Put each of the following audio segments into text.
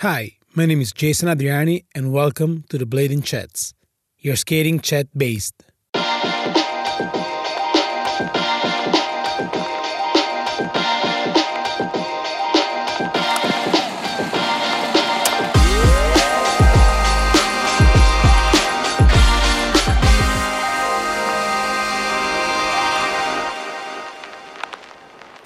Hi, my name is Jason Adriani, and welcome to the Blading Chats, your skating chat based.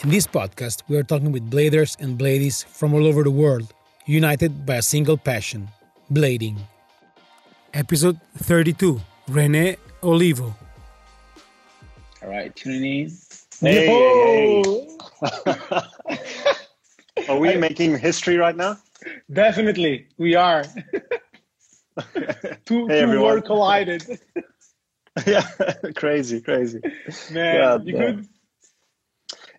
In this podcast, we are talking with bladers and bladies from all over the world, united by a single passion blading. Episode 32 Rene Olivo. All right, tuning in. Hey, Yo! Are we making history right now? Definitely, we are. two Hey, two everyone. world collided. yeah, crazy, crazy. Man, Yeah, you yeah. good?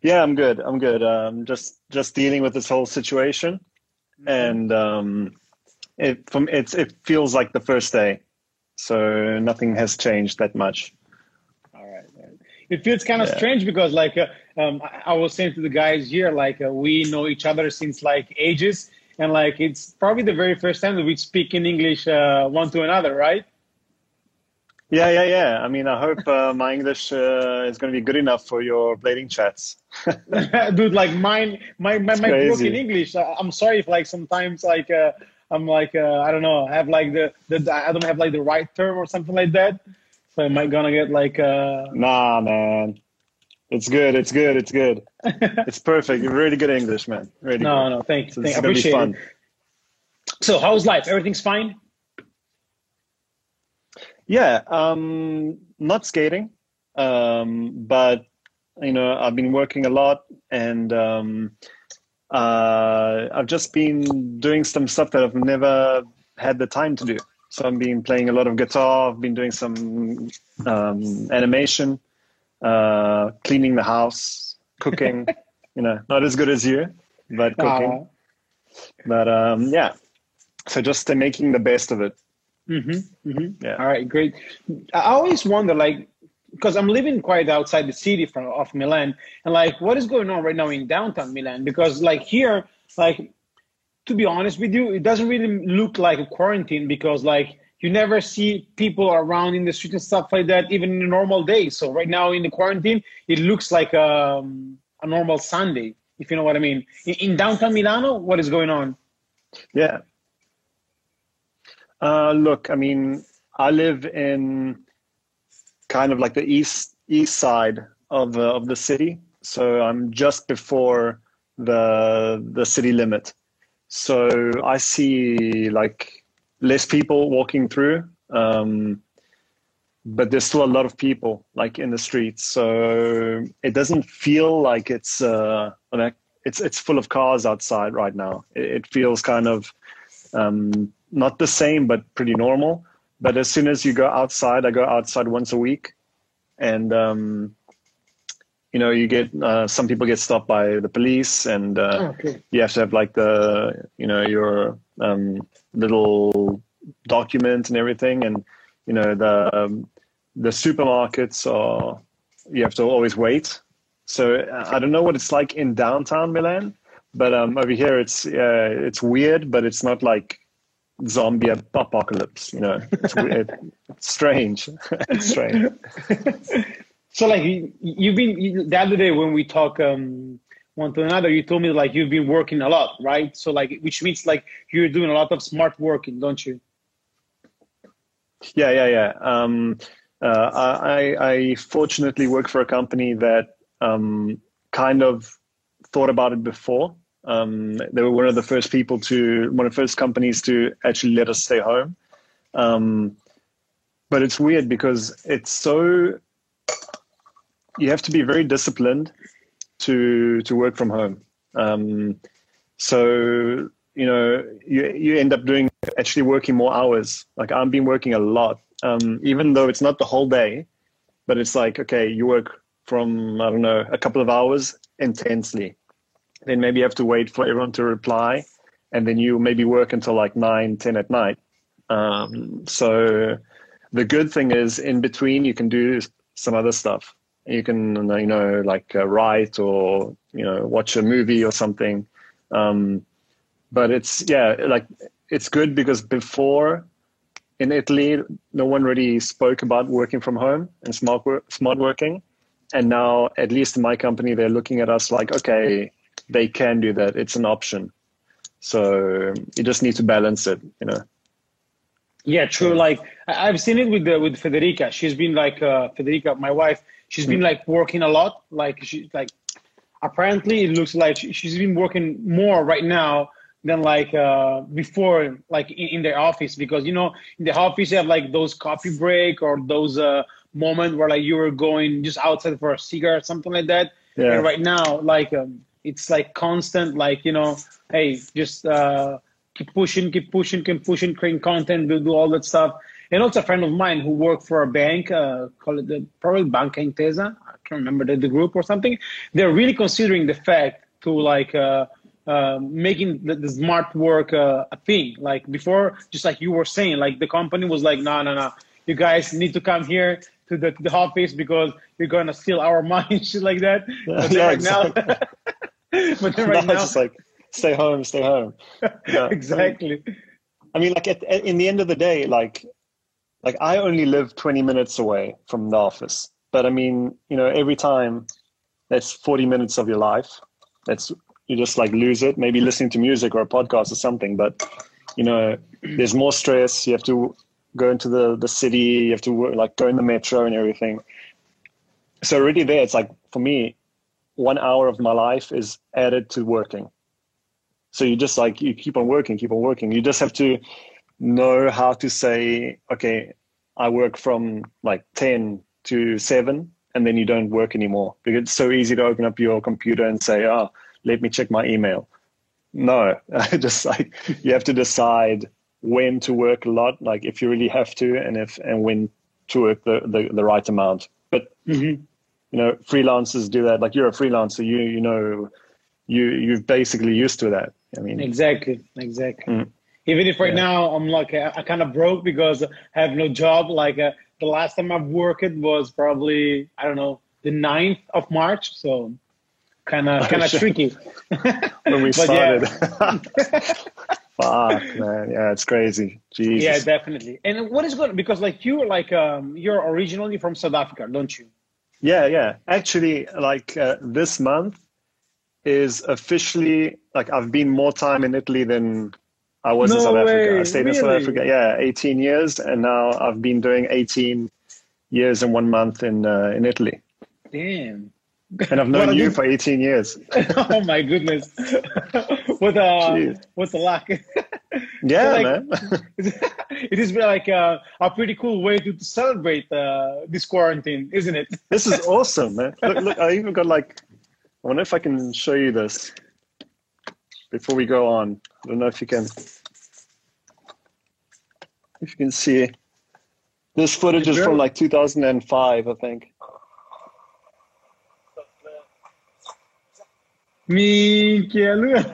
Yeah, I'm good. I'm good. Um, just just dealing with this whole situation, and um, it from it's it feels like the first day, so nothing has changed that much. All right. It feels kind of Yeah. strange because, like, uh, um, I I was saying to the guys here, like, uh, we know each other since like ages, and like, it's probably the very first time that we speak in English uh, one to another, right? Yeah, yeah, yeah. I mean, I hope uh, my English uh, is going to be good enough for your blading chats. dude like mine my my, my crazy. broken english I, i'm sorry if like sometimes like uh i'm like uh i don't know have like the, the i don't have like the right term or something like that so am i gonna get like uh Nah, man. It's good. It's good. It's good. it's perfect. You're really good English, man. Really no good. no thank you So thank, I is gonna be appreciate it so how's life everything's fine Yeah, um, not skating, um, but you know, I've been working a lot, and um, uh, I've just been doing some stuff that I've never had the time to do. So I've been playing a lot of guitar. I've been doing some um, animation, uh, cleaning the house, cooking. you know, not as good as you, but cooking. uh, But um, yeah, so just uh, making the best of it. Mm-hmm, mm-hmm. Yeah. all right great i always wonder like because i'm living quite outside the city from of milan and like what is going on right now in downtown milan because like here like to be honest with you, it doesn't really look like a quarantine because like you never see people around in the street and stuff like that, even in a normal day. So right now in the quarantine, it looks like um, a normal Sunday, if you know what I mean. In, in downtown Milano, what is going on? Yeah. Uh, look, I mean, I live in kind of like the east east side of uh, of the city, so I'm just before the the city limit. So I see like less people walking through, um, but there's still a lot of people like in the streets. So it doesn't feel like it's uh, it's it's full of cars outside right now. It, it feels kind of um, not the same, but pretty normal. But as soon as you go outside, I go outside once a week, and um, you know, you get uh, some people get stopped by the police, and uh, okay. you have to have like the you know your um, little document and everything, and you know the um, the supermarkets are you have to always wait. So uh, I don't know what it's like in downtown Milan, but um, over here it's uh, it's weird, but it's not like zombie apocalypse. You know, it's weird. it's strange. it's strange. So like you, you've been you, the other day when we talk um, one to another, you told me like you've been working a lot, right? So like which means like you're doing a lot of smart working, don't you? Yeah, yeah, yeah. Um, uh, I, I fortunately work for a company that um, kind of thought about it before. Um, they were one of the first people to, one of the first companies to actually let us stay home. Um, but it's weird because it's so, you have to be very disciplined to to work from home. Um, so you know you you end up doing actually working more hours. Like I've been working a lot, um, even though it's not the whole day, but it's like okay, you work from I don't know a couple of hours intensely, then maybe you have to wait for everyone to reply, and then you maybe work until like nine, ten at night. Um, so the good thing is in between you can do some other stuff. You can you know like uh, write or you know watch a movie or something. Um, but it's yeah, like it's good because before in Italy, no one really spoke about working from home and smart work, smart working, and now at least in my company, they're looking at us like, okay, they can do that. It's an option. So you just need to balance it, you know. Yeah, true. Like I've seen it with the, with Federica. She's been like uh, Federica, my wife. She's been like working a lot. Like she like apparently it looks like she's been working more right now than like uh, before, like in, in their office. Because you know, in the office you have like those coffee break or those uh, moment where like you were going just outside for a cigarette, something like that. Yeah. And right now, like um, it's like constant, like you know, hey, just uh, keep pushing, keep pushing, keep pushing, creating content, we'll do all that stuff. And also a friend of mine who worked for a bank, uh, call it the, probably Banca Intesa. I can't remember the, the group or something. They're really considering the fact to like uh, uh, making the, the, smart work uh, a thing. Like before, just like you were saying, like the company was like, no, no, no, you guys need to come here to the, the office because you're gonna steal our money, shit like that. But Yeah, right exactly. now, but then right now now, it's just like stay home, stay home. Yeah. exactly. I mean, like at, at, in the end of the day, like like I only live 20 minutes away from the office, but I mean, you know, every time that's 40 minutes of your life. That's you just like lose it. Maybe listening to music or a podcast or something, but you know, there's more stress. You have to go into the the city. You have to work, like go in the metro and everything. So already there, it's like for me, one hour of my life is added to working. So you just like you keep on working, keep on working. You just have to know how to say, okay, I work from like ten to seven, and then you don't work anymore because it's so easy to open up your computer and say, oh, let me check my email. No, just like you have to decide when to work a lot, like if you really have to, and if and when to work the the, the right amount. But Mhm. You know, freelancers do that. Like you're a freelancer, you you know, you you're basically used to that. I mean, Exactly, exactly. Mm. Even if right Yeah. now I'm like I, I kind of broke because I have no job. Like uh, the last time I've worked was probably I don't know the 9th of March, so kind of kind of tricky. when we But yeah. started. Fuck, man. Yeah, it's crazy. Jesus. Yeah, definitely. And what is good because like you're like um you're originally from South Africa, don't you? Yeah, yeah. Actually, like uh, this month is officially like I've been more time in Italy than I was in No South Africa. I way, stayed in South? Africa, yeah, 18 years, and now I've been doing 18 years and one month in uh, in Italy. Damn. And I've known you for 18 years. oh my goodness. what uh Jeez. what's the luck? Yeah, like- man. it is like a, a pretty cool way to, celebrate uh, this quarantine, isn't it? this is awesome, man. Look, look, I even got like, I wonder if I can show you this before we go on. I don't know if you can, if you can see. This footage is from like 2005, I think. Minchia.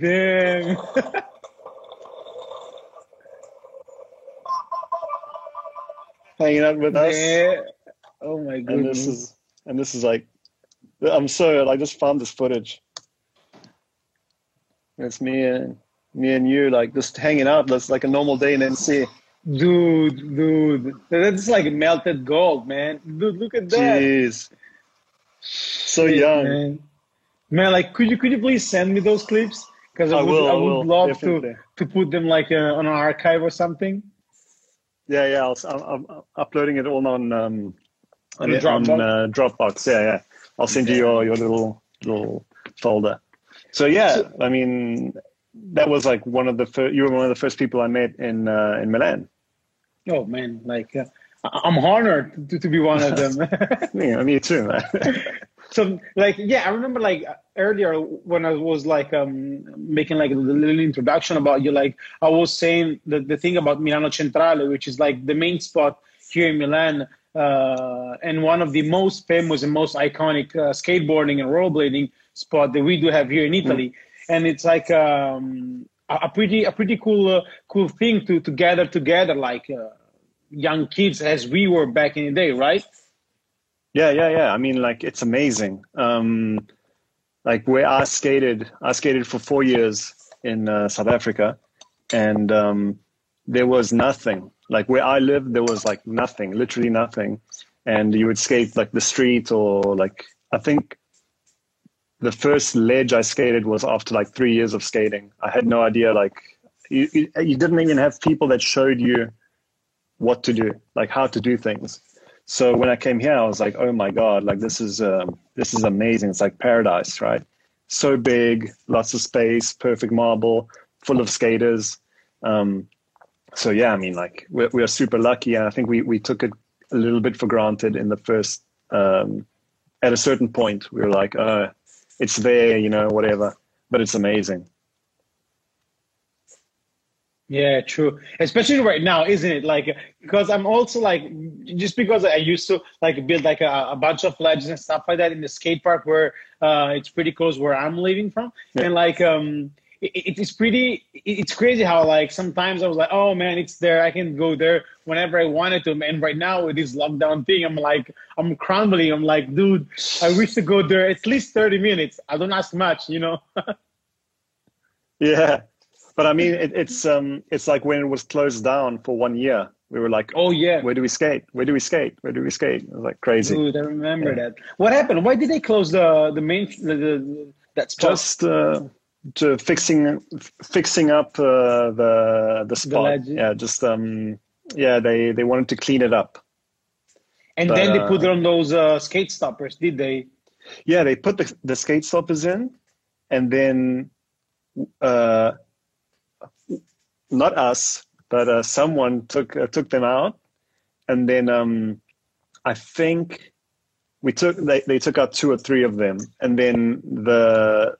Damn. Hanging out with us, Yeah. Oh my goodness. and this is, and this is like, I'm so I just found this footage. It's me and me and you like just hanging out. That's like a normal day in NC. dude, dude. That's like melted gold, man. Dude, look at that. Jeez, so Shit, young. Man. Man, like could you could you please send me those clips? Because I, I would I I would will, love definitely. to to put them like uh, on an archive or something. Yeah, yeah. I'll, I'm, I'm uploading it all on um, On on, Dropbox? on uh, Dropbox. Yeah, yeah. I'll send you your, your little little folder. So yeah, I mean, that was like one of the first. You were one of the first people I met in uh, in Milan. Oh man, like uh, I- I'm honored to, to be one of them. Yeah, me too, man. so like yeah, I remember like earlier when I was like um making like a little introduction about you, like I was saying the, the thing about Milano Centrale, which is like the main spot here in Milan. Uh, and one of the most famous and most iconic uh, skateboarding and rollerblading spot that we do have here in Italy, and it's like um, a, a pretty a pretty cool uh, cool thing to to gather together like uh, young kids as we were back in the day, right? Yeah, yeah, yeah. I mean, like it's amazing. Um, like where I skated, I skated for four years in uh, South Africa, and um, there was nothing. Like where I lived, there was like nothing, literally nothing. And you would skate like the street or like I think the first ledge I skated was after like three years of skating. I had no idea like you, you, you didn't even have people that showed you what to do, like how to do things. So when I came here, I was like, oh my god, like this is um, this is amazing. It's like paradise, right? So big, lots of space, perfect marble, full of skaters. Um, so yeah, I mean, like we're, we're super lucky, and I think we we took it a little bit for granted in the first. Um, at a certain point, we were like, uh, it's there, you know, whatever. But it's amazing. Yeah, true. Especially right now, isn't it? Like, because I'm also like, just because I used to like build like a, a bunch of ledges and stuff like that in the skate park where uh, it's pretty close where I'm living from, yeah. and like, um, it, it's pretty. It's crazy how like sometimes I was like, oh man, it's there. I can go there whenever I wanted to. And right now with this lockdown thing, I'm like, I'm crumbling. I'm like, dude, I wish to go there at least 30 minutes. I don't ask much, you know. yeah but I mean, it, it's um, it's like when it was closed down for one year. We were like, "Oh yeah, where do we skate? Where do we skate? Where do we skate?" It was like crazy. Dude, I remember yeah. that. What happened? Why did they close the the main the, the that spot? Just uh, to fixing fixing up uh, the the spot. The yeah, just um, yeah, they they wanted to clean it up. And but, then they put uh, on those uh, skate stoppers, did they? Yeah, they put the the skate stoppers in, and then uh, not us, but uh, someone took uh, took them out, and then um, I think we took they, they took out two or three of them, and then the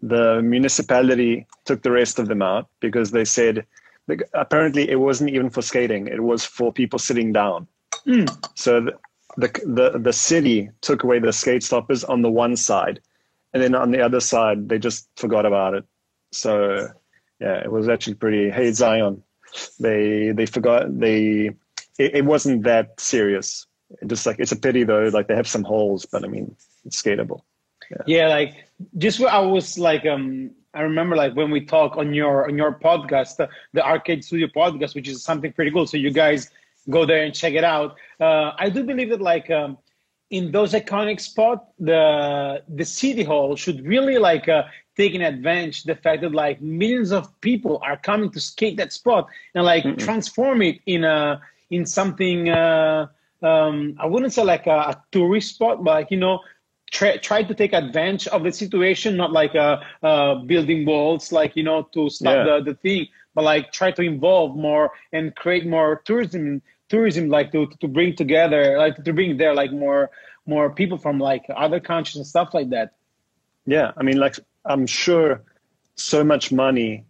the municipality took the rest of them out because they said apparently it wasn't even for skating; it was for people sitting down. Mm. So the, the the the city took away the skate stoppers on the one side, and then on the other side they just forgot about it. So yeah, it was actually pretty. Hey Zion, they they forgot they. It, it wasn't that serious. Just like it's a pity though. Like they have some holes, but I mean it's skatable. Yeah, yeah like just I was like. um I remember like when we talk on your on your podcast, the, the Arcade Studio podcast, which is something pretty cool. So you guys go there and check it out. Uh, I do believe that like um, in those iconic spots, the the city hall should really like uh, taking advantage the fact that like millions of people are coming to skate that spot and like mm transform it in a in something uh, um, I wouldn't say like a, a, tourist spot, but like you know, try try to take advantage of the situation, not like a, uh, uh, building walls, like you know, to stop yeah. the, the thing, but like try to involve more and create more tourism tourism like to to bring together like to bring there like more more people from like other countries and stuff like that yeah i mean like I'm sure so much money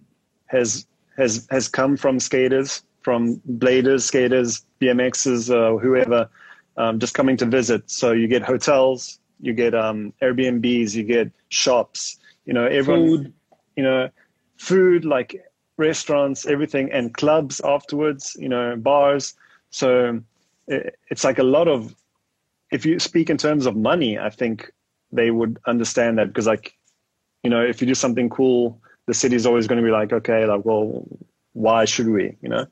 has has has come from skaters, from bladers, skaters, BMXs, uh, whoever, um, just coming to visit. So you get hotels, you get um, Airbnbs, you get shops. You know, everyone. Food. You know, food like restaurants, everything, and clubs afterwards. You know, bars. So it, it's like a lot of. If you speak in terms of money, I think they would understand that because like you know, if you do something cool, the city's always going to be like, okay, like, well, why should we, you know?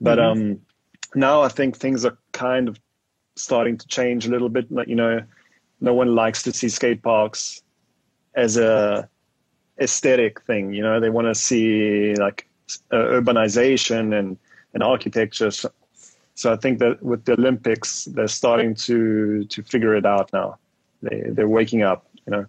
But mm-hmm. um, now I think things are kind of starting to change a little bit. Like, you know, no one likes to see skate parks as a aesthetic thing. You know, they want to see like uh, urbanization and and architecture. So, so I think that with the Olympics, they're starting to to figure it out now. They they're waking up. You know.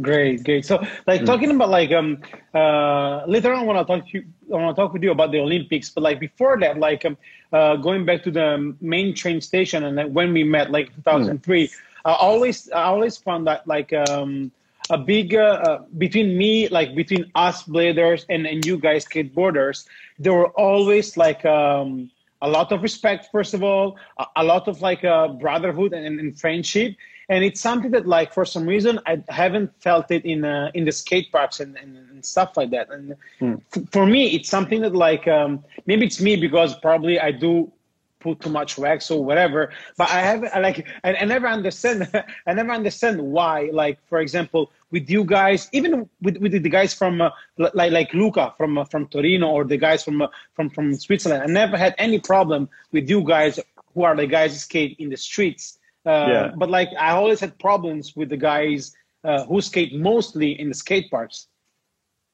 Great, great. So, like mm. talking about like um uh later on, when I want to talk to you. I want to talk with you about the Olympics. But like before that, like um, uh, going back to the main train station and when we met, like 2003, mm. I always I always found that like um a big uh, uh, between me like between us bladers and and you guys skateboarders, there were always like um a lot of respect first of all, a, a lot of like uh, brotherhood and, and friendship and it's something that like for some reason I haven't felt it in uh, in the skate parks and, and, and stuff like that. And mm. f- for me, it's something that like um, maybe it's me because probably I do put too much wax or whatever. But I have I like I, I never understand I never understand why. Like for example, with you guys, even with, with the guys from uh, like like Luca from uh, from Torino or the guys from uh, from from Switzerland. I never had any problem with you guys who are the guys skate in the streets. Uh, yeah. But like I always had problems with the guys uh, who skate mostly in the skate parks.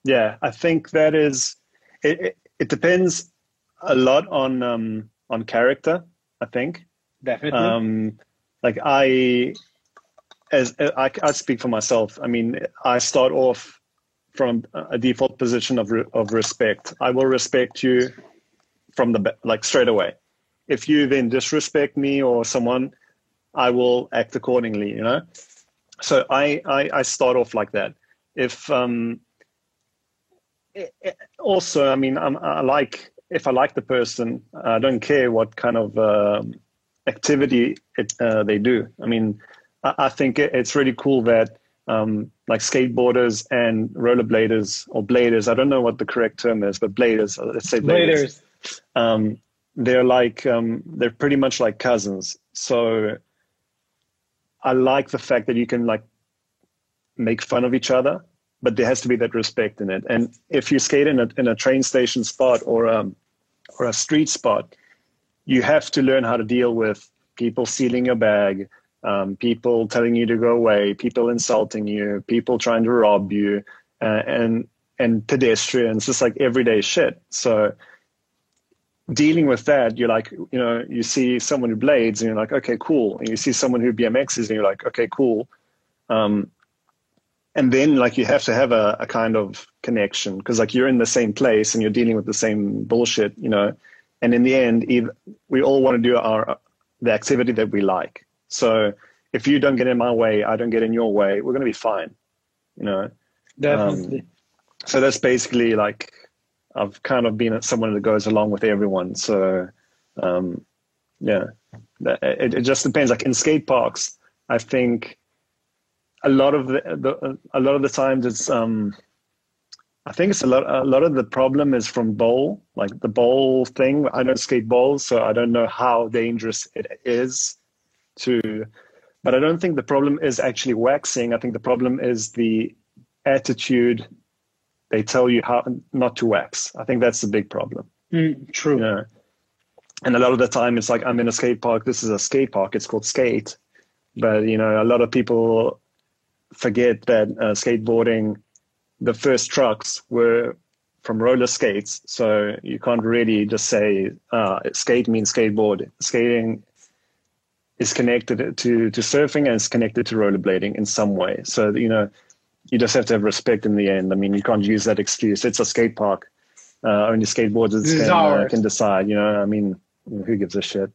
Yeah, I think that is. It, it, it depends a lot on um, on character. I think definitely. Um, like I, as I, I speak for myself. I mean, I start off from a default position of of respect. I will respect you from the like straight away. If you then disrespect me or someone, I will act accordingly. You know, so I I, I start off like that. If um, it, it, also, I mean, I'm, I like if I like the person, I don't care what kind of um, activity it, uh, they do. I mean, I, I think it, it's really cool that um, like skateboarders and rollerbladers or bladers, I don't know what the correct term is, but bladers, uh, let's say bladers. bladers. Um, they're like, um, they're pretty much like cousins. So I like the fact that you can like make fun of each other but there has to be that respect in it. And if you skate in a in a train station spot or um, or a street spot, you have to learn how to deal with people stealing your bag, um, people telling you to go away, people insulting you, people trying to rob you, uh, and and pedestrians, just like everyday shit. So dealing with that, you're like, you know, you see someone who blades, and you're like, okay, cool. And you see someone who BMXs, and you're like, okay, cool. Um, and then like you have to have a, a kind of connection because like you're in the same place and you're dealing with the same bullshit you know and in the end we all want to do our the activity that we like so if you don't get in my way i don't get in your way we're going to be fine you know definitely um, so that's basically like i've kind of been someone that goes along with everyone so um, yeah it, it just depends like in skate parks i think a lot of the, the a lot of the times it's um I think it's a lot a lot of the problem is from bowl, like the bowl thing. I don't skate bowls, so I don't know how dangerous it is to but I don't think the problem is actually waxing. I think the problem is the attitude they tell you how not to wax. I think that's the big problem. Mm, true. Yeah. And a lot of the time it's like I'm in a skate park. This is a skate park. It's called skate. But you know, a lot of people forget that uh, skateboarding, the first trucks were from roller skates. So you can't really just say uh, skate means skateboard. Skating is connected to, to surfing and it's connected to rollerblading in some way. So, you know, you just have to have respect in the end. I mean, you can't use that excuse. It's a skate park. Uh, only skateboarders can, uh, can decide, you know, I mean, who gives a shit?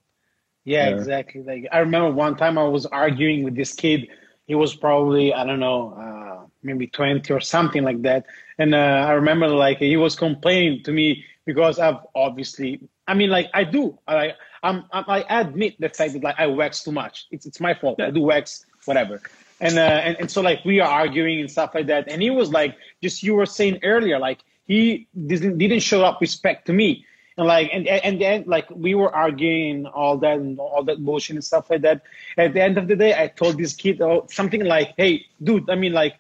Yeah, exactly. Like I remember one time I was arguing with this kid he was probably I don't know uh, maybe 20 or something like that. And uh, I remember like he was complaining to me because I've obviously I mean like I do I I'm, I admit the fact that like I wax too much. It's it's my fault. I do wax whatever. And, uh, and and so like we are arguing and stuff like that. And he was like just you were saying earlier like he didn't didn't show up respect to me and like and and then like we were arguing all that and all that bullshit and stuff like that. At the end of the day, I told this kid oh, something like, "Hey, dude, I mean, like,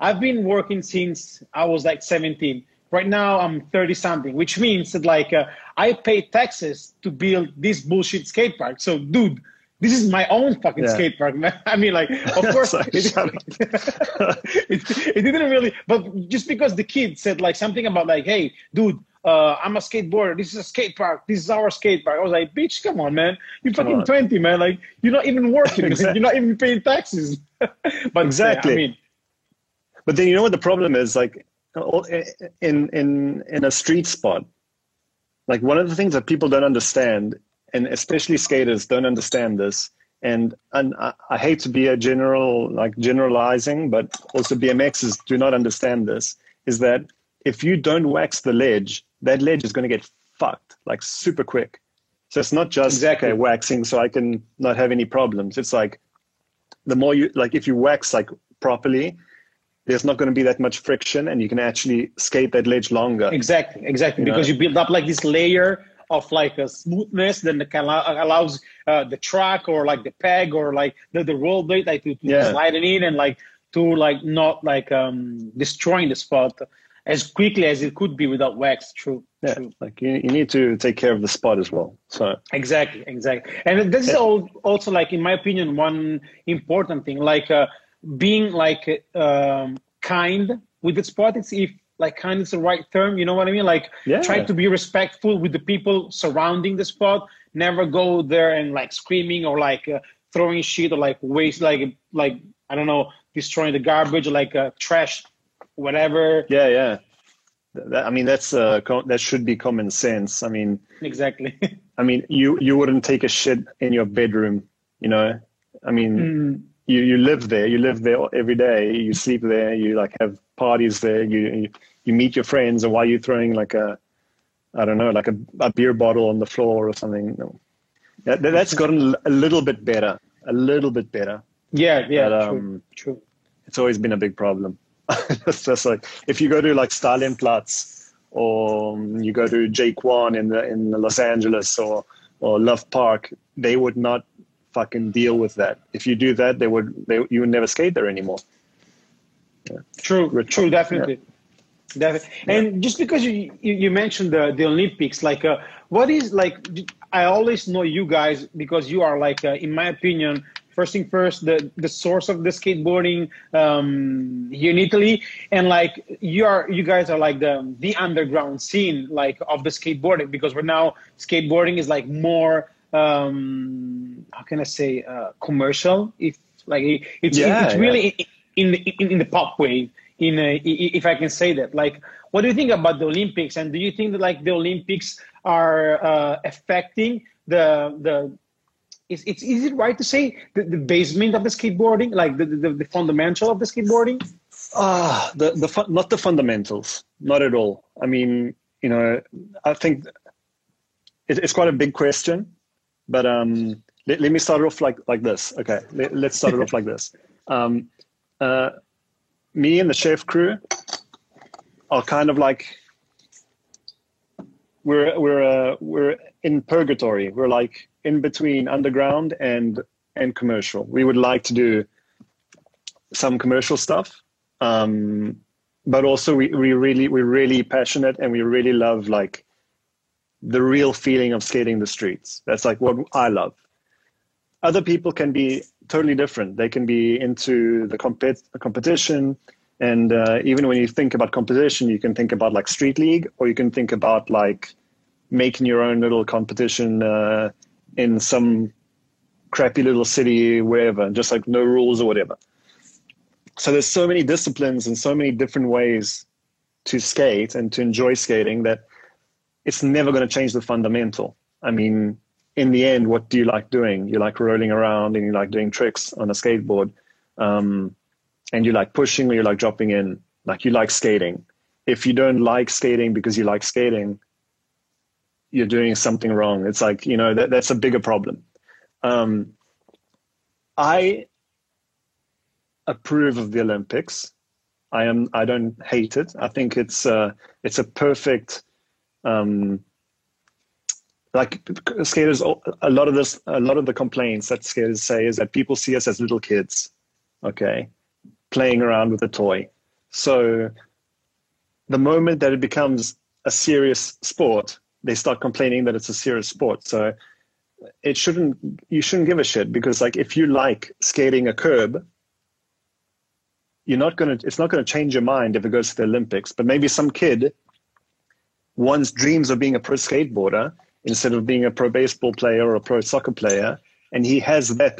I've been working since I was like 17. Right now, I'm 30 something, which means that like uh, I pay taxes to build this bullshit skate park. So, dude." This is my own fucking yeah. skate park, man. I mean, like, of course, it, it, it didn't really, but just because the kid said like something about like, hey, dude, uh, I'm a skateboarder. This is a skate park. This is our skate park. I was like, bitch, come on, man. You're fucking 20, man. Like, you're not even working. exactly. You're not even paying taxes. but exactly. I mean, but then you know what the problem is? Like, in in in a street spot, like one of the things that people don't understand, and especially skaters don't understand this. And and I, I hate to be a general like generalizing, but also BMXs do not understand this. Is that if you don't wax the ledge, that ledge is going to get fucked like super quick. So it's not just exactly. okay waxing so I can not have any problems. It's like the more you like if you wax like properly, there's not going to be that much friction and you can actually skate that ledge longer. Exactly, exactly. You because know? you build up like this layer of like a smoothness then it allows uh, the track or like the peg or like the, the roll blade like to, to yeah. slide it in and like to like not like um destroying the spot as quickly as it could be without wax. True. Yeah, True. like you, you need to take care of the spot as well. So Exactly, exactly. And this is all, also like, in my opinion, one important thing, like uh, being like um, kind with the spot. It's if like kind is the right term, you know what I mean? Like Yeah. try to be respectful with the people surrounding the spot. Never go there and like screaming or like uh, throwing shit or like waste, like like I don't know, destroying the garbage, or like uh, trash, whatever. yeah, yeah. That, I mean, that's uh, co- that should be common sense. I mean, Exactly. I mean, you you wouldn't take a shit in your bedroom, you know. I mean, Mm, you you live there. You live there every day. You sleep there. You like have parties there. You you, you meet your friends, and why are you throwing like a, I don't know, like a, a beer bottle on the floor or something? No. That, that's gotten a little bit better. A little bit better. yeah, yeah, But, true, um, true. It's always been a big problem. it's just like if you go to like Stalinplatz or um, you go to JKwon in the in Los Angeles or or Love Park, they would not fucking deal with that. If you do that, they would they you would never skate there anymore. True, Rich- true, definitely, definitely. And just because you, you mentioned the the Olympics, like, uh, what is like? I always know you guys because you are like, uh, in my opinion, first thing first, the the source of the skateboarding um, here in Italy, and like you are, you guys are like the the underground scene like of the skateboarding because we're now skateboarding is like more um how can i say uh commercial? If like it- it's Yeah, it's yeah. really in the in, in the pop wave in a, if i can say that. Like what do you think about the olympics? And do you think that like the olympics are uh, affecting the the is, it's is it right to say the, the basement of the skateboarding? Like the, the the fundamental of the skateboarding? Ah, the the fun, not the fundamentals, not at all. I mean, you know, I think it, it's quite a big question, but um, let, let me start it off like like this. Okay, let, let's start it off like this. Um, uh, me and the chef crew are kind of like we're we're uh, we're in purgatory. We're like in between underground and and commercial. We would like to do some commercial stuff um, but also we, we really we're really passionate and we really love like the real feeling of skating the streets. That's like what i love. Other people can be totally different. They can be into the compet- competition and uh, even when you think about competition you can think about like street league or you can think about like making your own little competition uh, in some crappy little city wherever just like no rules or whatever. So there's so many disciplines and so many different ways to skate and to enjoy skating that it's never going to change the fundamental i mean in the end what do you like doing you like rolling around and you like doing tricks on a skateboard um, and you like pushing or you like dropping in like you like skating if you don't like skating because you like skating you're doing something wrong it's like you know that, that's a bigger problem um, i approve of the Olympics. I am. I don't hate it. I think it's uh, it's a perfect. Um, like skaters, a lot of this, a lot of the complaints that skaters say is that people see us as little kids, okay, playing around with a toy. So, the moment that it becomes a serious sport, they start complaining that it's a serious sport. So, it shouldn't. You shouldn't give a shit because, like, if you like skating a curb, you're not going to it's not going to change your mind if it goes to the olympics but maybe some kid once dreams of being a pro skateboarder instead of being a pro baseball player or a pro soccer player and he has that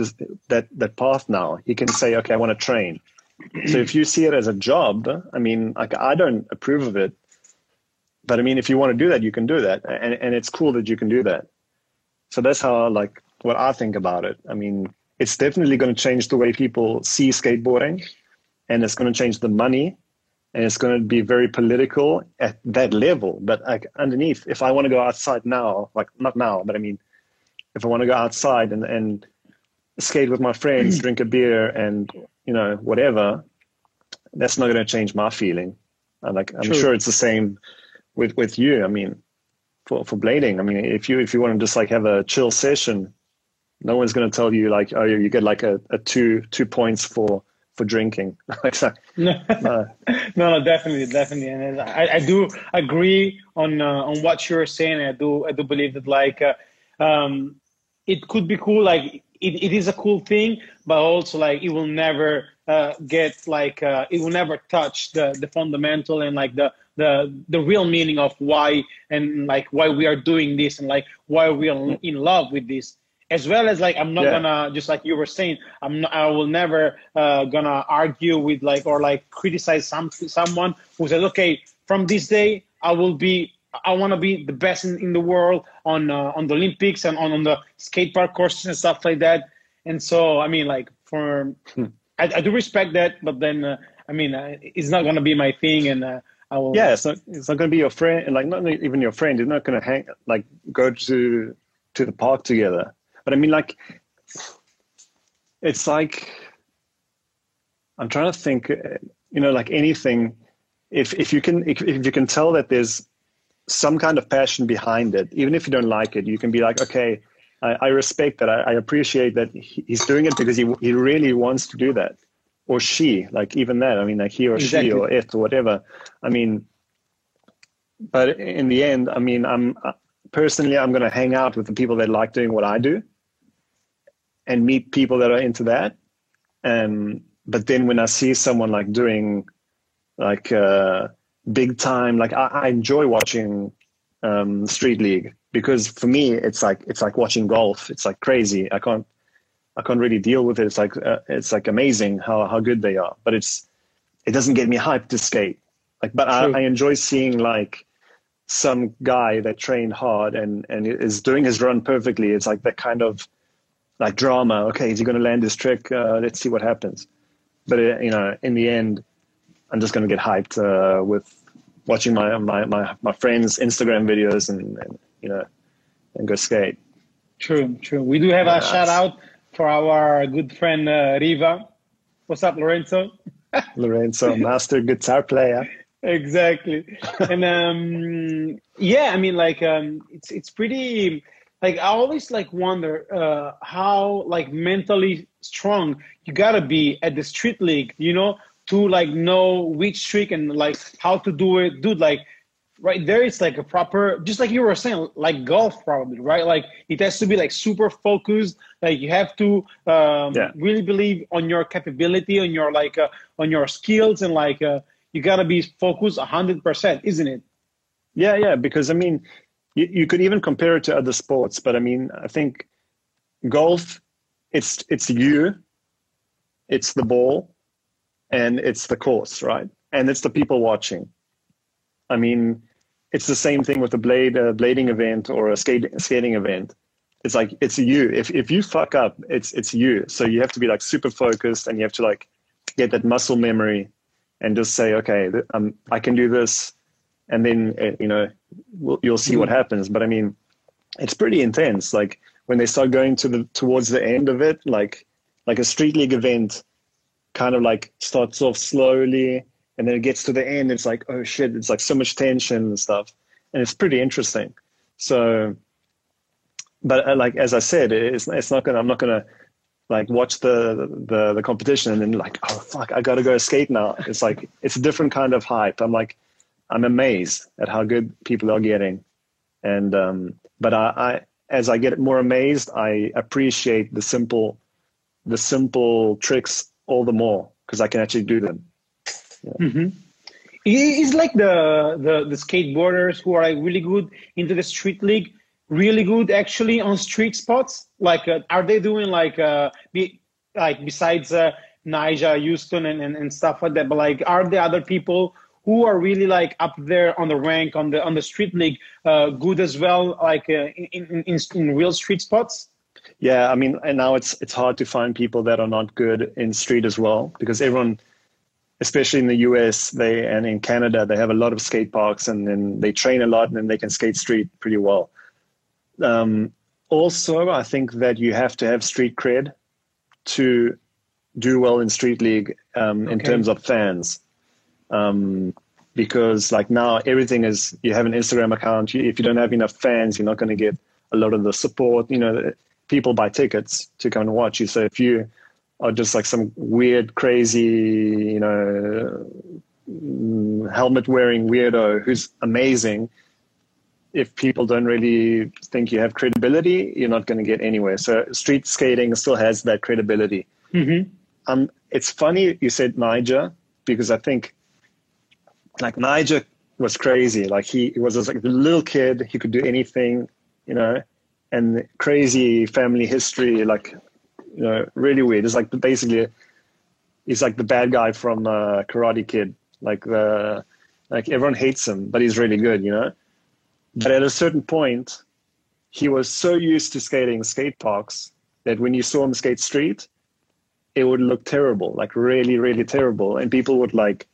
that that path now. He can say okay i want to train. So if you see it as a job i mean like i don't approve of it but i mean if you want to do that you can do that and and it's cool that you can do that. So that's how like what i think about it. I mean it's definitely going to change the way people see skateboarding and it's going to change the money and it's going to be very political at that level. But like underneath if i want to go outside now like not now but i mean if i want to go outside and, and skate with my friends drink a beer and you know whatever that's not going to change my feeling. I'm like i'm True. sure it's the same with with you. I mean for for blading i mean if you if you want to just like have a chill session no one's going to tell you like oh you get like a, a two two points for for drinking. no, no, no, definitely, definitely, and I, I do agree on uh, on what you're saying. I do, I do believe that like uh, um, it could be cool. Like it, it is a cool thing, but also like it will never uh, get like uh, it will never touch the the fundamental and like the the the real meaning of why and like why we are doing this and like why we are in love with this as well as like i'm not yeah. gonna just like you were saying i'm not, i will never uh, gonna argue with like or like criticize some someone who says okay from this day i will be i want to be the best in, in the world on uh, on the olympics and on, on the skate park courses and stuff like that and so i mean like for hmm. I, I, do respect that but then uh, i mean uh, it's not gonna be my thing and uh, I will, yeah, it's not, it's not going to be your friend, like not even your friend. You're not going to hang, like go to to the park together but I mean, like, it's like I'm trying to think. Uh, you know, like anything, if if you can if, if you can tell that there's some kind of passion behind it, even if you don't like it, you can be like, okay, I, I respect that. I, I, appreciate that he's doing it because he he really wants to do that, or she, like even that. I mean, like he or exactly. she or it or whatever. I mean, but in the end, I mean, I'm uh, personally, I'm going to hang out with the people that like doing what I do and meet people that are into that. Um, but then when I see someone like doing like uh, big time, like I, I enjoy watching um, Street League because for me it's like it's like watching golf. It's like crazy. I can't I can't really deal with it. It's like uh, it's like amazing how how good they are. But it's it doesn't get me hyped to skate. Like, but I, I enjoy seeing like some guy that trained hard and and is doing his run perfectly. It's like that kind of like drama. Okay, is he going to land this trick? Uh, let's see what happens. But uh, you know, in the end, I'm just going to get hyped uh, with watching my, my my my friends' Instagram videos and, and you know and go skate. True, true. We do have yeah, a shout out for our good friend uh, Riva. What's up, Lorenzo? Lorenzo, master guitar player. Exactly, and um, yeah, I mean, like um, it's it's pretty like I always like wonder uh, how like mentally strong you gotta be at the street league, you know, to like know which trick and like how to do it, dude. Like right there, it's like a proper, just like you were saying, like golf probably, right? Like it has to be like super focused. Like you have to um, yeah. really believe on your capability, on your like uh, on your skills, and like uh, you gotta be focused hundred percent, isn't it? Yeah, yeah. Because I mean, you, you could even compare it to other sports, but I mean, I think golf, it's it's you, it's the ball, and it's the course, right? And it's the people watching. I mean, it's the same thing with a blade a blading event or a skate, skating event. It's like it's you. If if you fuck up, it's it's you. So you have to be like super focused, and you have to like get that muscle memory, and just say, okay, um, I can do this and then uh, you know we'll, you'll see what mm-hmm. happens. But I mean, it's pretty intense. Like when they start going to the towards the end of it, like like a street league event, kind of like starts off slowly, and then it gets to the end. It's like oh shit! It's like so much tension and stuff, and it's pretty interesting. So, but uh, like as I said, it's it's not gonna. I'm not gonna like watch the the the competition and then like oh fuck I gotta go skate now. It's like it's a different kind of hype. I'm like I'm amazed at how good people are getting, and um, but I, I as I get more amazed, I appreciate the simple the simple tricks all the more because I can actually do them. Yeah. Mm-hmm. It's like the, the the skateboarders who are like really good into the street league, really good actually on street spots. Like, uh, are they doing like uh, be, like besides uh, Nyjah, Huston, and, and and stuff like that? But like, are the other people who are really like up there on the rank on the on the street league uh, good as well like uh, in, in, in real street spots? Yeah i mean and now it's it's hard to find people that are not good in street as well because everyone especially in the us they and in canada they have a lot of skate parks and then they train a lot and then they can skate street pretty well. Um, also i think that you have to have street cred to do well in street league um, okay. in terms of fans um, because like now everything is you have an Instagram account. if you don't have enough fans, you're not going to get a lot of the support. You know, people buy tickets to come and watch you. So if you are just like some weird, crazy, you know, mm, helmet wearing weirdo who's amazing. If people don't really think you have credibility, you're not going to get anywhere. So street skating still has that credibility. Mm-hmm. Um, it's funny you said Nyjah because I think like Nyjah was crazy. Like he, he was like a little kid. He could do anything, you know, and crazy family history. Like you know, really weird. It's like basically, he's like the bad guy from uh, Karate Kid. Like the like everyone hates him, but he's really good, you know. But at a certain point, he was so used to skating skate parks that when you saw him skate street, it would look terrible, like really, really terrible, and people would like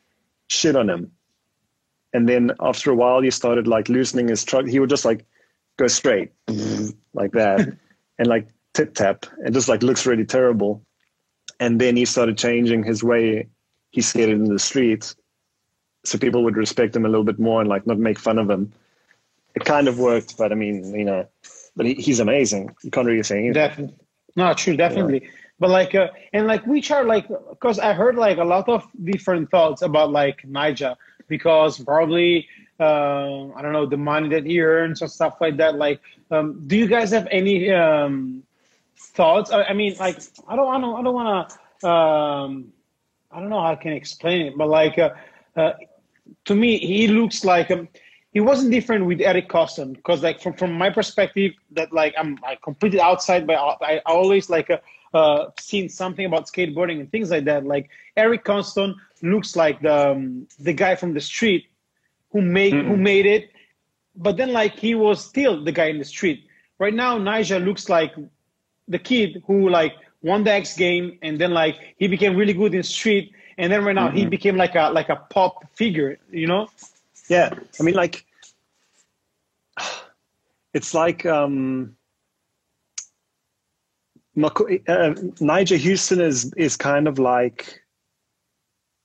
shit on him. And then after a while, he started like loosening his truck. He would just like go straight like that, and like tip tap and just like looks really terrible. And then he started changing his way he skated in the streets so people would respect him a little bit more and like not make fun of him. It kind of worked, but I mean, you know, but he, he's amazing. You can't really say anything. Definitely. No, true, definitely. Yeah. But like, uh, and like, which are like, because I heard like a lot of different thoughts about like Nyjah, because probably uh, I don't know the money that he earns or stuff like that. Like, um, do you guys have any um, thoughts. I, I mean, like I don't, I don't, I don't want to. Um, I don't know how I can explain it, but like uh, uh, to me, he looks like um, he wasn't different with Eric Koston because, like, from from my perspective, that like I'm like completely outside, but I, I always like uh, uh, seen something about skateboarding and things like that. Like Eric Koston looks like the um, the guy from the street who made mm-hmm. who made it, but then like he was still the guy in the street. Right now, Nyjah looks like the kid who like won the X game and then like he became really good in street and then right now mm-hmm. he became like a like a pop figure, you know? Yeah, I mean like it's like um uh, Nyjah Huston is is kind of like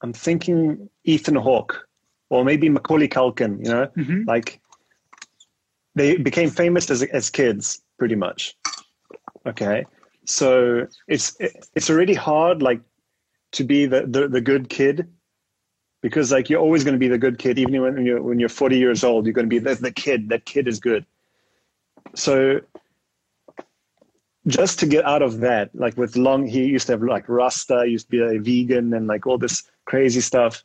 I'm thinking Ethan Hawke or maybe Macaulay Culkin, you know, mm-hmm. like they became famous as as kids pretty much. Okay, so it's it's already hard like to be the, the, the good kid because like you're always going to be the good kid. Even when you're when you're 40 years old you're going to be the, the kid. That kid is good. So just to get out of that like with long he used to have like rasta used to be a vegan and like all this crazy stuff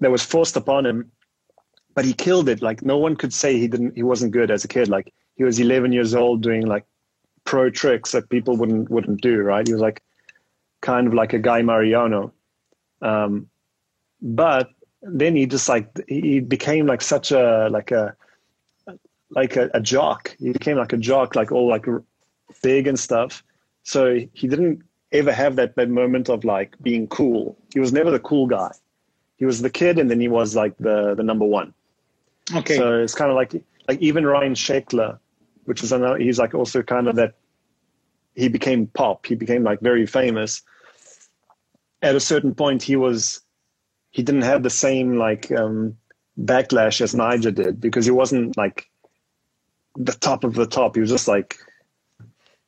that was forced upon him but he killed it like no one could say he didn't he wasn't good as a kid like he was 11 years old doing like pro tricks that people wouldn't wouldn't do. Right? He was like kind of like a Guy Mariano, um, but then he just like he became like such a like a like a, a jock. He became like a jock, like all like big and stuff. So he didn't ever have that that moment of like being cool. He was never the cool guy. He was the kid, and then he was like the the number one. Okay. So it's kind of like like even Ryan Sheckler, which is another. He's like also kind of that. He became pop. He became like very famous. At a certain point, he was. He didn't have the same like um, backlash as Nyjah did because he wasn't like the top of the top. He was just like,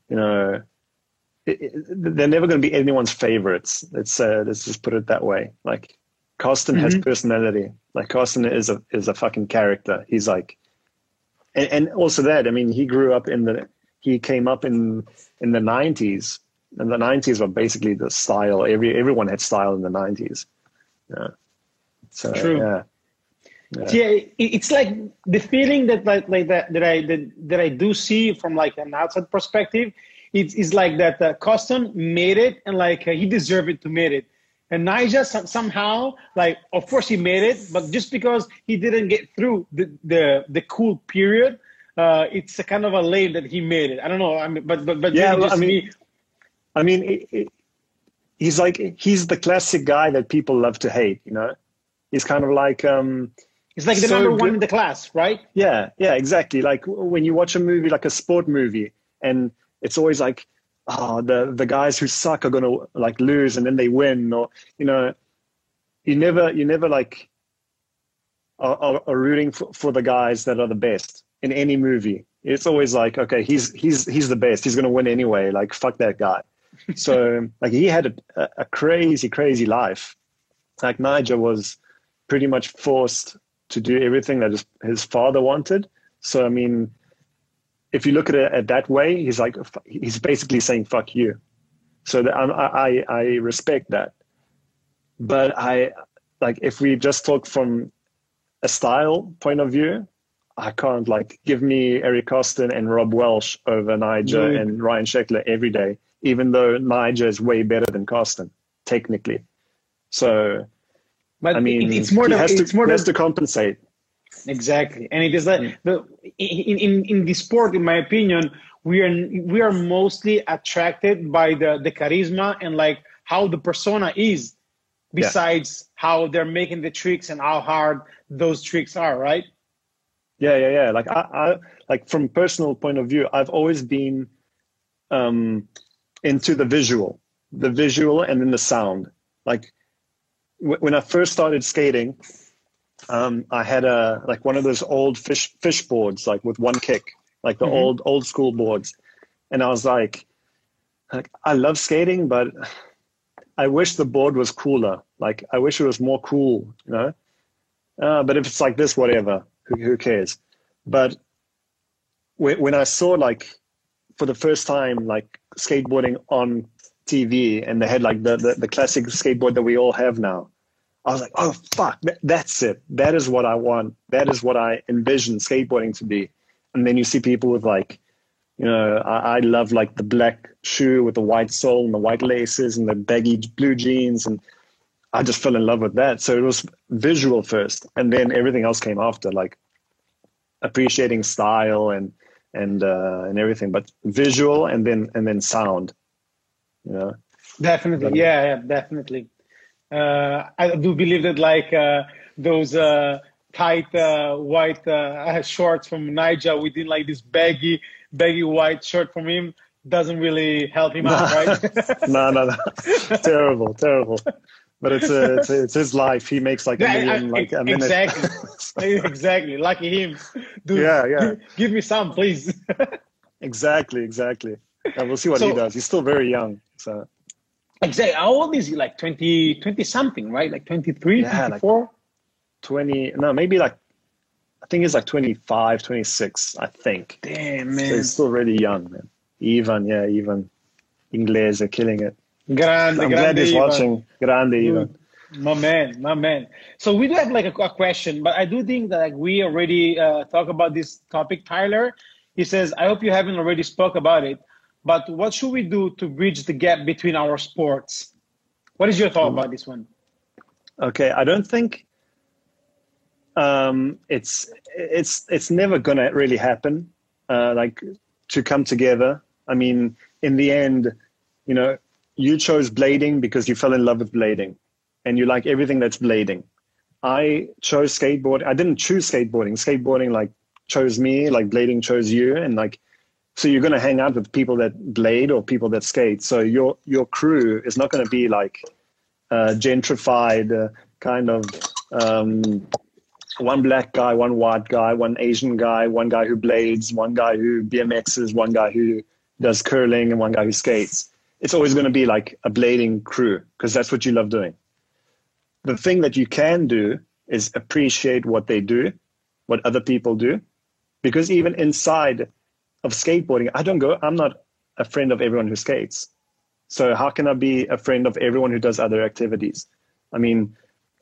you know, it, it, they're never going to be anyone's favorites. Let's uh, let's just put it that way. Like, Koston mm-hmm. has personality. Like Koston is a is a fucking character. He's like and, and also that I mean he grew up in the he came up in in the 90s and the 90s were basically the style every everyone had style in the 90s yeah so True. yeah yeah. yeah. it's like the feeling that like, like that that I that, that I do see from like an outside perspective. It's, it's like that uh, made it and like uh, he deserved it to made it. And Nyjah somehow, like, of course he made it, but just because he didn't get through the the, the cool period, uh, it's a kind of a lame that he made it. I don't know. I mean, but but but yeah, I mean, me. I mean, it, it, he's like he's the classic guy that people love to hate. You know, he's kind of like um, he's like the so number one good. in the class, right? Yeah, yeah, exactly. Like when you watch a movie, like a sport movie, and it's always like oh, the the guys who suck are gonna like lose and then they win, or you know, you never you never like are, are, are rooting for, for the guys that are the best in any movie. It's always like, okay, he's he's he's the best. He's gonna win anyway. Like fuck that guy. so like he had a, a crazy, crazy life. Like Nyjah was pretty much forced to do everything that his, his father wanted. So I mean, if you look at it at that way, he's like he's basically saying "fuck you." So that, I, I I respect that, but I like if we just talk from a style point of view, I can't like give me Eric Koston and Rob Welsh over Nyjah mm. and Ryan Sheckler every day, even though Nyjah is way better than Koston technically. So, but I mean, it's more. He to, has, it's to, more has to compensate. Exactly, and it is that mm. the in, in in the sport, in my opinion, we are we are mostly attracted by the the charisma and like how the persona is, besides yeah. how they're making the tricks and how hard those tricks are, right? Yeah, yeah, yeah. Like I, I like from personal point of view, I've always been um, into the visual, the visual, and then the sound. Like w- when I first started skating, um, I had a like one of those old fish fish boards, like with one kick, like the mm-hmm. old old school boards, and I was like, like I love skating, but I wish the board was cooler. Like I wish it was more cool, you know. Uh, but if it's like this, whatever who, who cares? But when, when I saw like for the first time like skateboarding on TV and they had like the, the, the classic skateboard that we all have now, I was like, oh fuck, that's it. That is what I want. That is what I envision skateboarding to be. And then you see people with like, you know, I, I love like the black shoe with the white sole and the white laces and the baggy blue jeans and I just fell in love with that. So it was visual first, and then everything else came after, like appreciating style and and uh, and everything. But visual and then and then sound. You know. Definitely, but, yeah, yeah, definitely. Uh, I do believe that like uh, those uh, tight uh, white uh, shorts from Nyjah within like this baggy baggy white shirt from him doesn't really help him out, right? no, no, no. terrible, terrible but it's a, it's, a, it's his life. He makes like a million, like a minute. Exactly, exactly. Lucky him. Dude, yeah, yeah. Give, give me some, please. exactly, exactly. And we'll see what so, he does. He's still very young, so. Exactly. How old is he? Like 20, 20 something, right? Like 23, yeah, 24? Like 20, no, maybe like, I think he's like 25, 26, I think. Damn, man. So he's still really young, man. Even, yeah, even. Inglés are killing it. Grande, I'm grande glad he's Ivan. watching. Grande, even. My man, my man. So we do have like a, a question, but I do think that like we already uh, talk about this topic. Tyler, he says, "I hope you haven't already spoke about it, but what should we do to bridge the gap between our sports? What is your thought about this one?" Okay, I don't think um, it's it's it's never gonna really happen. Uh, like to come together. I mean, in the end, you know, you chose blading because you fell in love with blading and you like everything that's blading. I chose skateboard. I didn't choose skateboarding. Skateboarding like chose me, like blading chose you. And like, so you're going to hang out with people that blade or people that skate. So your, your crew is not going to be like uh, gentrified uh, kind of um, one black guy, one white guy, one Asian guy, one guy who blades, one guy who BMXs, one guy who does curling, and one guy who skates it's always going to be like a blading crew because that's what you love doing. The thing that you can do is appreciate what they do, what other people do, because even inside of skateboarding, I don't go, I'm not a friend of everyone who skates. So how can I be a friend of everyone who does other activities? I mean,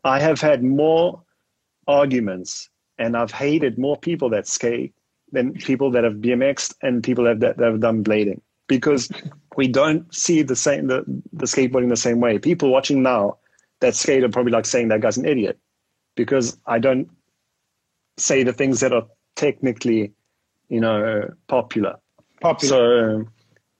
I have had more arguments and I've hated more people that skate than people that have BMXed and people that, that have done blading because we don't see the same the, the skateboarding the same way. People watching now that skate are probably like saying that guy's an idiot because I don't say the things that are technically, you know, popular. Popular. So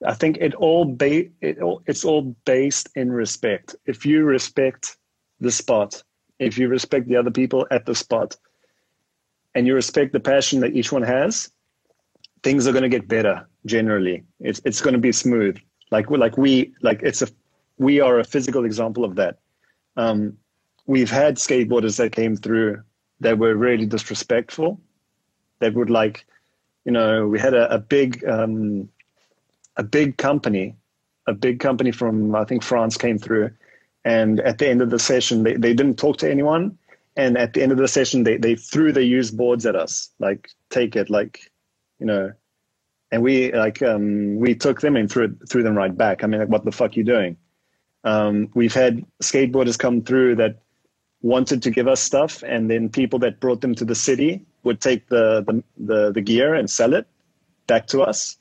I think it all ba- it all, it's all based in respect. If you respect the spot, if you respect the other people at the spot, and you respect the passion that each one has, things are going to get better generally. It's it's going to be smooth. Like like we like it's a we are a physical example of that. Um, we've had skateboarders that came through that were really disrespectful. That would like, you know, we had a, a big um, a big company a big company from I think France came through, and at the end of the session, they, they didn't talk to anyone. And at the end of the session, they, they threw their used boards at us, like take it, like you know. And we like um, we took them and threw threw them right back. I mean, like, what the fuck are you doing? Um, we've had skateboarders come through that wanted to give us stuff, and then people that brought them to the city would take the the, the, the gear and sell it back to us.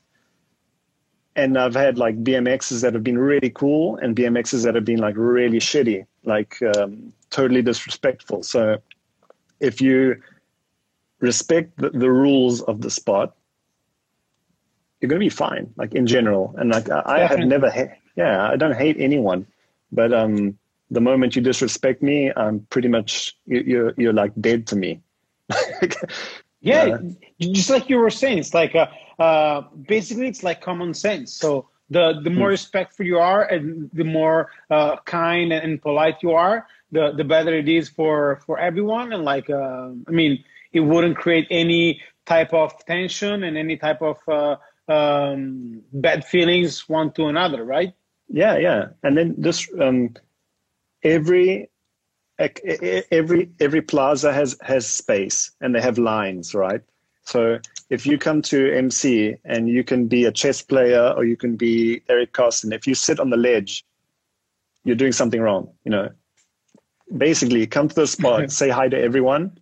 And I've had like BMXs that have been really cool and BMXs that have been like really shitty, like um, totally disrespectful. So if you respect the, the rules of the spot, you're going to be fine, like in general. And like I, I have never, ha- yeah, I don't hate anyone, but um, the moment you disrespect me, I'm pretty much you, you're you're like dead to me. yeah, uh, just like you were saying, it's like uh, uh, basically it's like common sense. So the the more hmm. respectful you are, and the more uh, kind and polite you are, the the better it is for for everyone. And like, uh, I mean, it wouldn't create any type of tension and any type of uh, um, bad feelings one to another, right? Yeah, yeah. And then this um, every every every plaza has has space and they have lines, right? So if you come to MC and you can be a chess player or you can be Eric Koston, if you sit on the ledge, you're doing something wrong. You know, basically, come to the spot, say hi to everyone,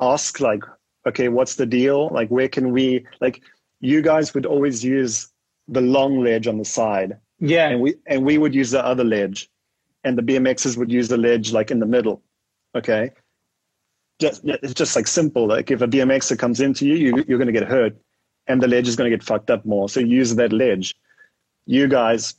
ask like, okay, what's the deal? Like, where can we like? You guys would always use the long ledge on the side, yeah, and we and we would use the other ledge and the BMXs would use the ledge like in the middle. Okay. Just, it's just like simple. Like if a BMXer comes into you, you you're going to get hurt and the ledge is going to get fucked up more. So use that ledge. You guys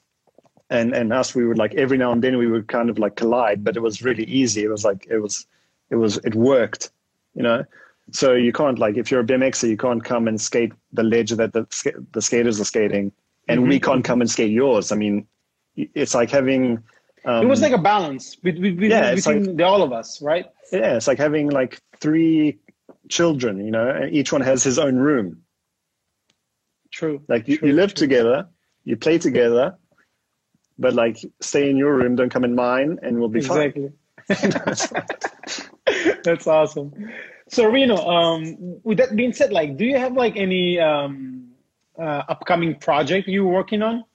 and, and us, we would like every now and then we would kind of like collide, but it was really easy. It was like, it was, it was, it worked, you know? So you can't like, if you're a BMXer, you can't come and skate the ledge that the, the skaters are skating and mm-hmm. we can't come and skate yours. I mean, it's like having, um, it was like a balance between, yeah, between like, the, all of us, right? Yeah, it's like having like three children, you know, and each one has his own room. True. Like you, true, you live true. together, you play together, but like stay in your room, don't come in mine, and we'll be exactly. fine. That's awesome. So Reno, um, with that being said, like, do you have like any um, uh, upcoming project you're working on?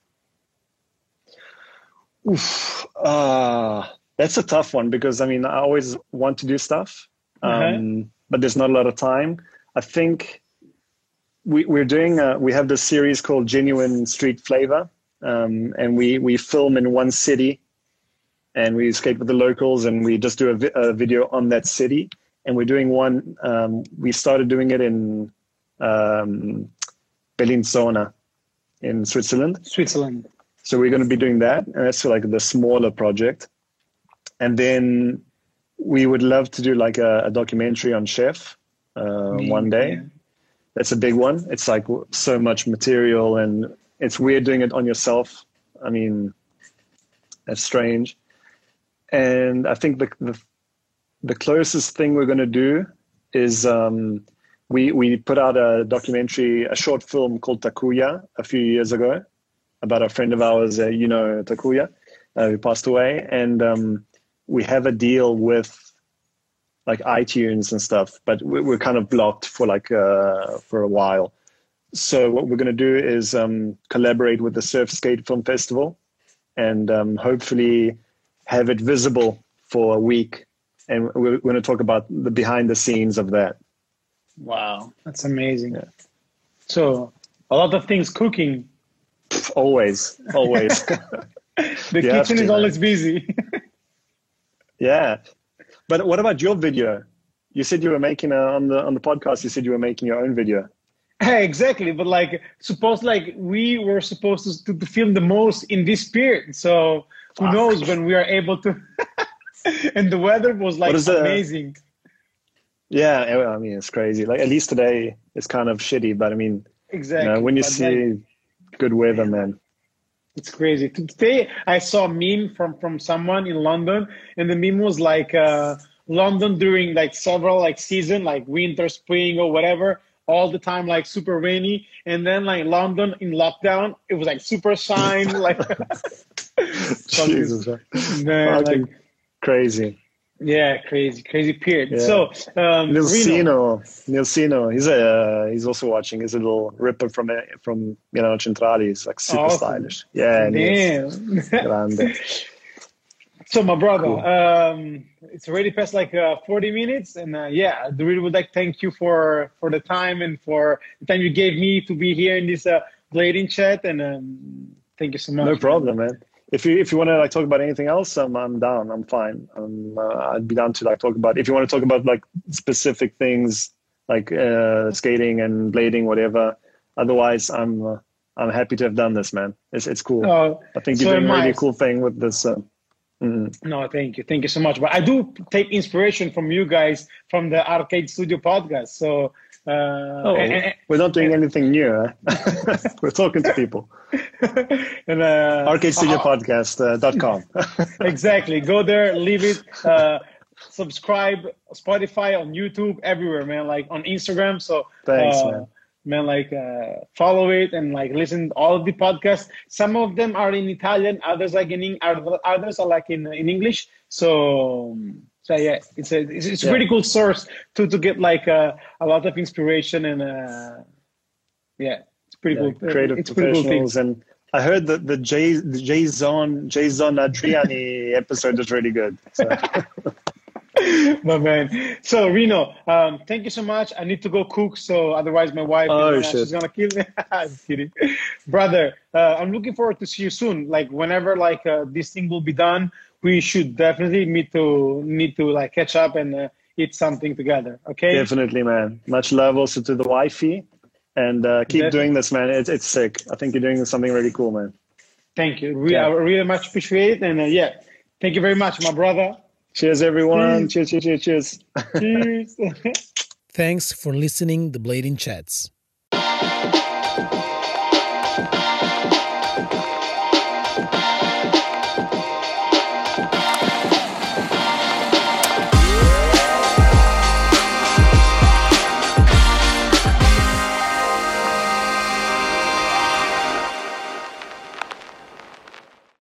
Oof, uh, that's a tough one because I mean I always want to do stuff, um, but there's not a lot of time. I think we, we're doing a, we have this series called Genuine Street Flavor, um, and we we film in one city, and we skate with the locals, and we just do a, vi- a video on that city. And we're doing one. Um, we started doing it in um, Bellinzona in Switzerland. Switzerland. So we're going to be doing that, and that's like the smaller project. And then we would love to do like a, a documentary on chef uh, one day. That's a big one. It's like so much material, and it's weird doing it on yourself. I mean, that's strange. And I think the the, the closest thing we're going to do is um, we we put out a documentary, a short film called Takuya a few years ago, about a friend of ours, uh, you know, Takuya, uh, who passed away, and um, we have a deal with like iTunes and stuff, but we're kind of blocked for like uh, for a while. So what we're going to do is um, collaborate with the Surf Skate Film Festival, and um, hopefully have it visible for a week. And we're going to talk about the behind the scenes of that. Wow, that's amazing. Yeah. So a lot of things cooking always, always. the kitchen is always busy. yeah, but what about your video? You said you were making a, on the on the podcast. You said you were making your own video. exactly, but like suppose like we were supposed to, to film the most in this period. So who ah. knows when we are able to? and the weather was like amazing. The, yeah, I mean it's crazy. Like at least today it's kind of shitty, but I mean, exactly. You know, when you but see good weather, man. It's crazy. Today I saw a meme from from someone in London, and the meme was like uh, London during like several like season, like winter, spring, or whatever. all the time, like super rainy. And then like London in lockdown, it was like super shine, like Jesus, man, like, crazy. Yeah, crazy, crazy period. Yeah. So um, Nilsino, Nilsino, he's a uh, he's also watching. He's a little ripper from uh, from you know Centrali. He's like super Awesome. stylish. Yeah, damn. Grande. So my brother, Cool. um, it's already past like uh, 40 minutes, and uh, yeah, I really would like thank you for for the time and for the time you gave me to be here in this uh, blading chat, and um, thank you so much. No problem, man. If you if you want to like talk about anything else, I'm I'm down. I'm fine. Um, uh, I'd be down to like talk about. If you want to talk about like specific things like uh, skating and blading, whatever. Otherwise, I'm uh, I'm happy to have done this, man. It's it's cool. Oh, I think so you're doing a really cool thing with this. Uh, mm, no, thank you, thank you so much. But I do take inspiration from you guys from the Arcade Studio podcast. So, uh, oh, and, and- we're not doing anything new. Huh? we're talking to people. and, uh, ArcadeStudioPodcast.com. exactly. Go there, leave it. Uh, subscribe, Spotify, on YouTube, everywhere, man. Like on Instagram. So Thanks, uh, man. man. Like uh, follow it and like listen to all of the podcasts. Some of them are in Italian, others like in Eng- others are like in in English. So. So yeah, it's a it's, it's a Yeah. pretty cool source to to get like uh, a lot of inspiration and uh, yeah, it's pretty Yeah, cool. creative it's pretty cool professionals and I heard that the Jay the Jason Jason Adriani episode was really good. So, my man. So Reno, um, thank you so much. I need to go cook, so otherwise my wife Oh, shit. she's gonna kill me. I'm kidding, brother. Uh, I'm looking forward to see you soon. Like whenever like uh, this thing will be done, we should definitely meet to need to like catch up and uh, eat something together. Okay. definitely, man. Much love also to the wifey, and uh, keep Definitely. doing this, man. It's it's sick. I think you're doing something really cool, man. Thank you. We Yeah. I really much appreciate it, and uh, yeah, thank you very much, my brother. Cheers, everyone. Cheers. Cheers, cheers, cheers, cheers. Cheers. Thanks for listening the Blading Chats.